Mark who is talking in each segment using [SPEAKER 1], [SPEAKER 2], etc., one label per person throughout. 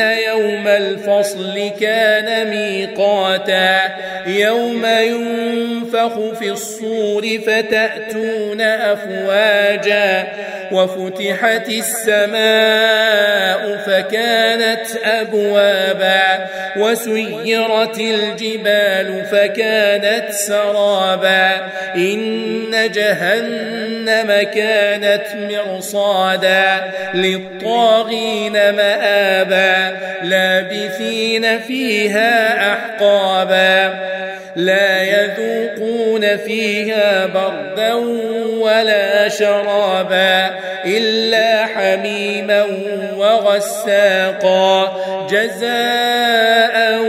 [SPEAKER 1] يوم الفصل كان ميقاتا يوم ينفخ في الصور فتأتون أفواجا وفتحت السماء فكانت أبوابا وسيرت الجبال فكانت سرابا إن جهنم كانت مرصادا للطاغين مآبا لابثين فيها أحقابا لا يذوقون فيها بردا ولا شرابا إلا حميما وغساقا جزاء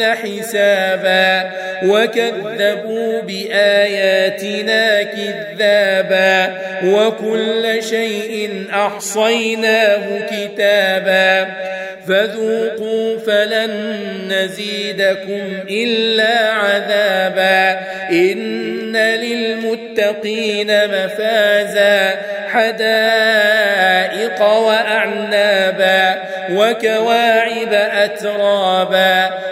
[SPEAKER 1] يرجون حسابا وكذبوا بآياتنا كذابا وكل شيء أحصيناه كتابا فذوقوا فلن نزيدكم إلا عذابا إن للمتقين مفازا حدائق وأعنابا وكواعب أترابا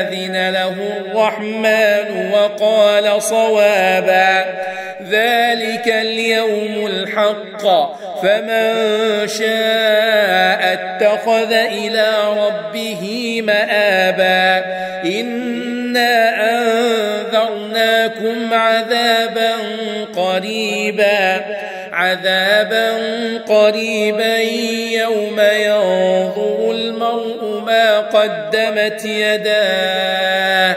[SPEAKER 1] أذن له الرحمن وقال صوابا ذلك اليوم الحق فمن شاء اتخذ إلى ربه مآبا إنا أنذرناكم عذابا قريبا عذابا قريبا يوم ينظر قدمت يداه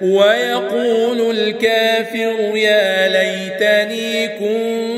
[SPEAKER 1] ويقول الكافر يا ليتني كنت